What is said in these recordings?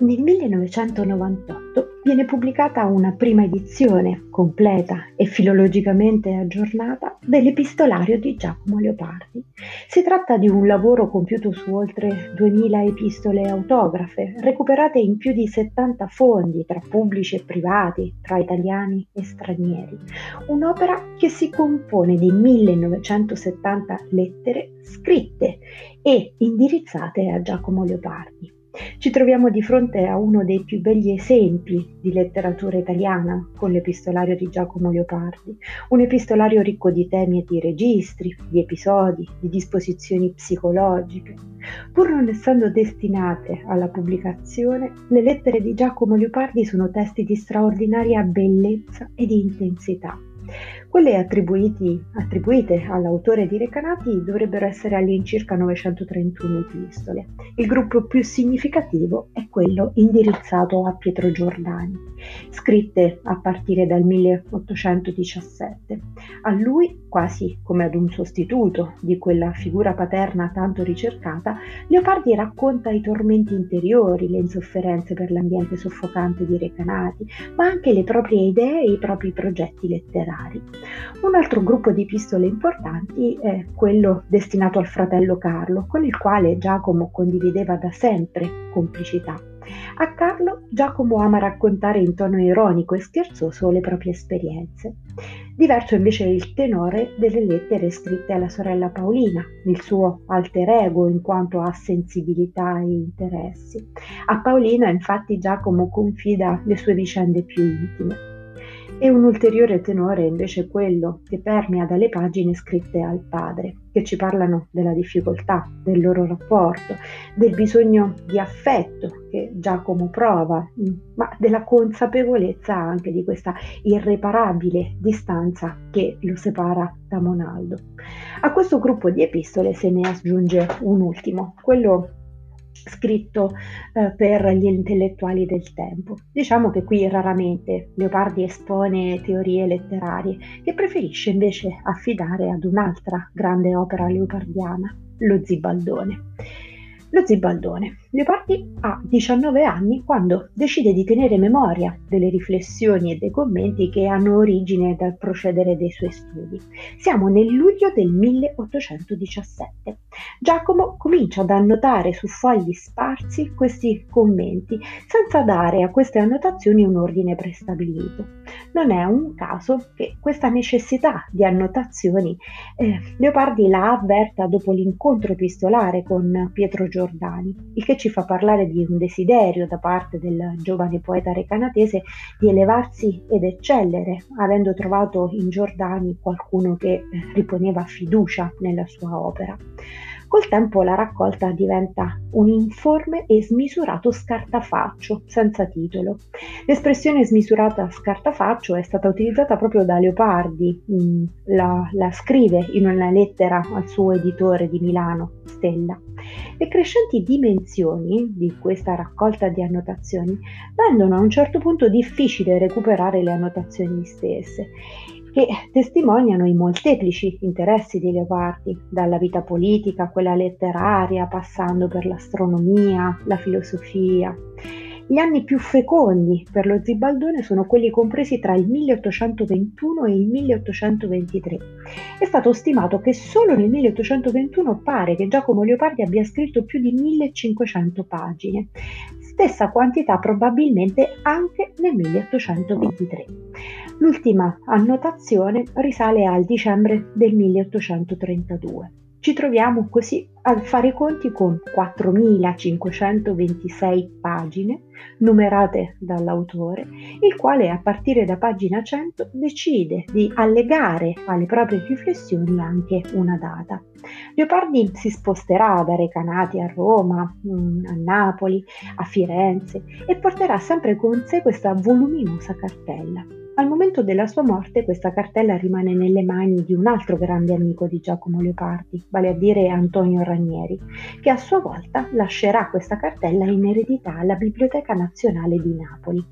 Nel 1998 viene pubblicata una prima edizione completa e filologicamente aggiornata dell'Epistolario di Giacomo Leopardi. Si tratta di un lavoro compiuto su oltre 2000 epistole autografe, recuperate in più di 70 fondi tra pubblici e privati, tra italiani e stranieri. Un'opera che si compone di 1970 lettere scritte e indirizzate a Giacomo Leopardi. Ci troviamo di fronte a uno dei più begli esempi di letteratura italiana con l'epistolario di Giacomo Leopardi, un epistolario ricco di temi e di registri, di episodi, di disposizioni psicologiche. Pur non essendo destinate alla pubblicazione, le lettere di Giacomo Leopardi sono testi di straordinaria bellezza e di intensità. Quelle attribuite all'autore di Recanati dovrebbero essere all'incirca 931 epistole. Il gruppo più significativo è quello indirizzato a Pietro Giordani, scritte a partire dal 1817. A lui, quasi come ad un sostituto di quella figura paterna tanto ricercata, Leopardi racconta i tormenti interiori, le insofferenze per l'ambiente soffocante di Recanati, ma anche le proprie idee e i propri progetti letterari. Un altro gruppo di epistole importanti è quello destinato al fratello Carlo, con il quale Giacomo condivideva da sempre complicità. A Carlo Giacomo ama raccontare in tono ironico e scherzoso le proprie esperienze. Diverso invece è il tenore delle lettere scritte alla sorella Paolina, il suo alter ego in quanto a sensibilità e interessi. A Paolina infatti Giacomo confida le sue vicende più intime. E un ulteriore tenore è invece quello che permea dalle pagine scritte al padre, che ci parlano della difficoltà del loro rapporto, del bisogno di affetto che Giacomo prova, ma della consapevolezza anche di questa irreparabile distanza che lo separa da Monaldo. A questo gruppo di epistole se ne aggiunge un ultimo, quello scritto eh, per gli intellettuali del tempo. Diciamo che qui raramente Leopardi espone teorie letterarie che preferisce invece affidare ad un'altra grande opera leopardiana, lo Zibaldone. Lo Zibaldone. Leopardi ha 19 anni quando decide di tenere memoria delle riflessioni e dei commenti che hanno origine dal procedere dei suoi studi. Siamo nel luglio del 1817. Giacomo comincia ad annotare su fogli sparsi questi commenti senza dare a queste annotazioni un ordine prestabilito. Non è un caso che questa necessità di annotazioni eh, Leopardi la avverta dopo l'incontro epistolare con Pietro Giordani, il che ci fa parlare di un desiderio da parte del giovane poeta recanatese di elevarsi ed eccellere, avendo trovato in Giordani qualcuno che riponeva fiducia nella sua opera. Col tempo la raccolta diventa un informe e smisurato scartafaccio, senza titolo. L'espressione smisurata scartafaccio è stata utilizzata proprio da Leopardi, mm, la, la scrive in una lettera al suo editore di Milano, Stella. Le crescenti dimensioni di questa raccolta di annotazioni rendono a un certo punto difficile recuperare le annotazioni stesse che testimoniano i molteplici interessi di Leopardi, dalla vita politica a quella letteraria, passando per l'astronomia, la filosofia. Gli anni più fecondi per lo Zibaldone sono quelli compresi tra il 1821 e il 1823. È stato stimato che solo nel 1821 pare che Giacomo Leopardi abbia scritto più di 1500 pagine, stessa quantità probabilmente anche nel 1823. L'ultima annotazione risale al dicembre del 1832. Ci troviamo così a fare i conti con 4.526 pagine numerate dall'autore, il quale a partire da pagina 100 decide di allegare alle proprie riflessioni anche una data. Leopardi si sposterà da Recanati a Roma, mm, a Napoli, a Firenze e porterà sempre con sé questa voluminosa cartella. Al momento della sua morte questa cartella rimane nelle mani di un altro grande amico di Giacomo Leopardi, vale a dire Antonio Ranieri, che a sua volta lascerà questa cartella in eredità alla Biblioteca Nazionale di Napoli.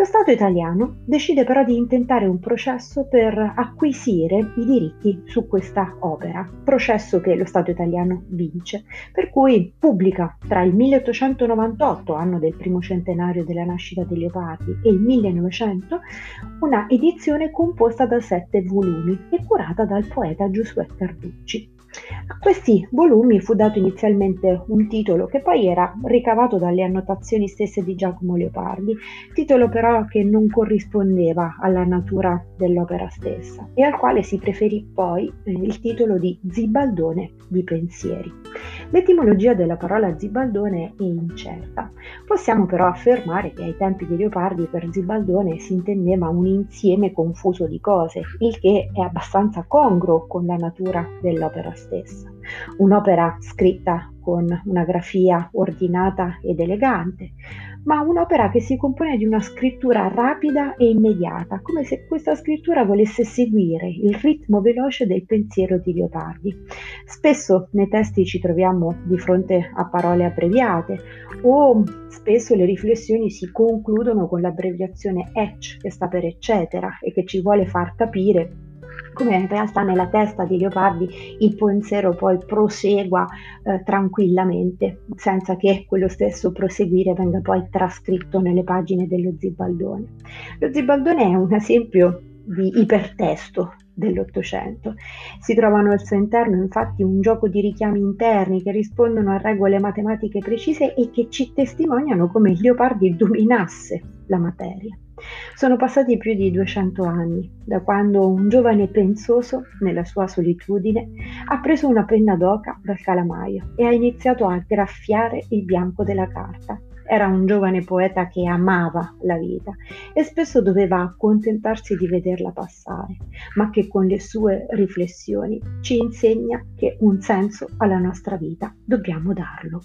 Lo Stato italiano decide però di intentare un processo per acquisire i diritti su questa opera, processo che lo Stato italiano vince, per cui pubblica tra il 1898, anno del primo centenario della nascita di Leopardi, e il 1900 una edizione composta da sette volumi e curata dal poeta Giosuè Carducci. A questi volumi fu dato inizialmente un titolo che poi era ricavato dalle annotazioni stesse di Giacomo Leopardi, titolo però che non corrispondeva alla natura dell'opera stessa e al quale si preferì poi eh, il titolo di Zibaldone di pensieri. L'etimologia della parola zibaldone è incerta. Possiamo però affermare che ai tempi di Leopardi per zibaldone si intendeva un insieme confuso di cose, il che è abbastanza congruo con la natura dell'opera stessa. Un'opera scritta con una grafia ordinata ed elegante, ma un'opera che si compone di una scrittura rapida e immediata, come se questa scrittura volesse seguire il ritmo veloce del pensiero di Leopardi. Spesso nei testi ci troviamo di fronte a parole abbreviate o spesso le riflessioni si concludono con l'abbreviazione ECH che sta per eccetera e che ci vuole far capire come in realtà nella testa di Leopardi il pensiero poi prosegua eh, tranquillamente, senza che quello stesso proseguire venga poi trascritto nelle pagine dello Zibaldone. Lo Zibaldone è un esempio di ipertesto dell'Ottocento. Si trovano al suo interno infatti un gioco di richiami interni che rispondono a regole matematiche precise e che ci testimoniano come Leopardi dominasse la materia. Sono passati più di 200 anni da quando un giovane pensoso, nella sua solitudine, ha preso una penna d'oca dal calamaio e ha iniziato a graffiare il bianco della carta. Era un giovane poeta che amava la vita e spesso doveva accontentarsi di vederla passare, ma che con le sue riflessioni ci insegna che un senso alla nostra vita dobbiamo darlo.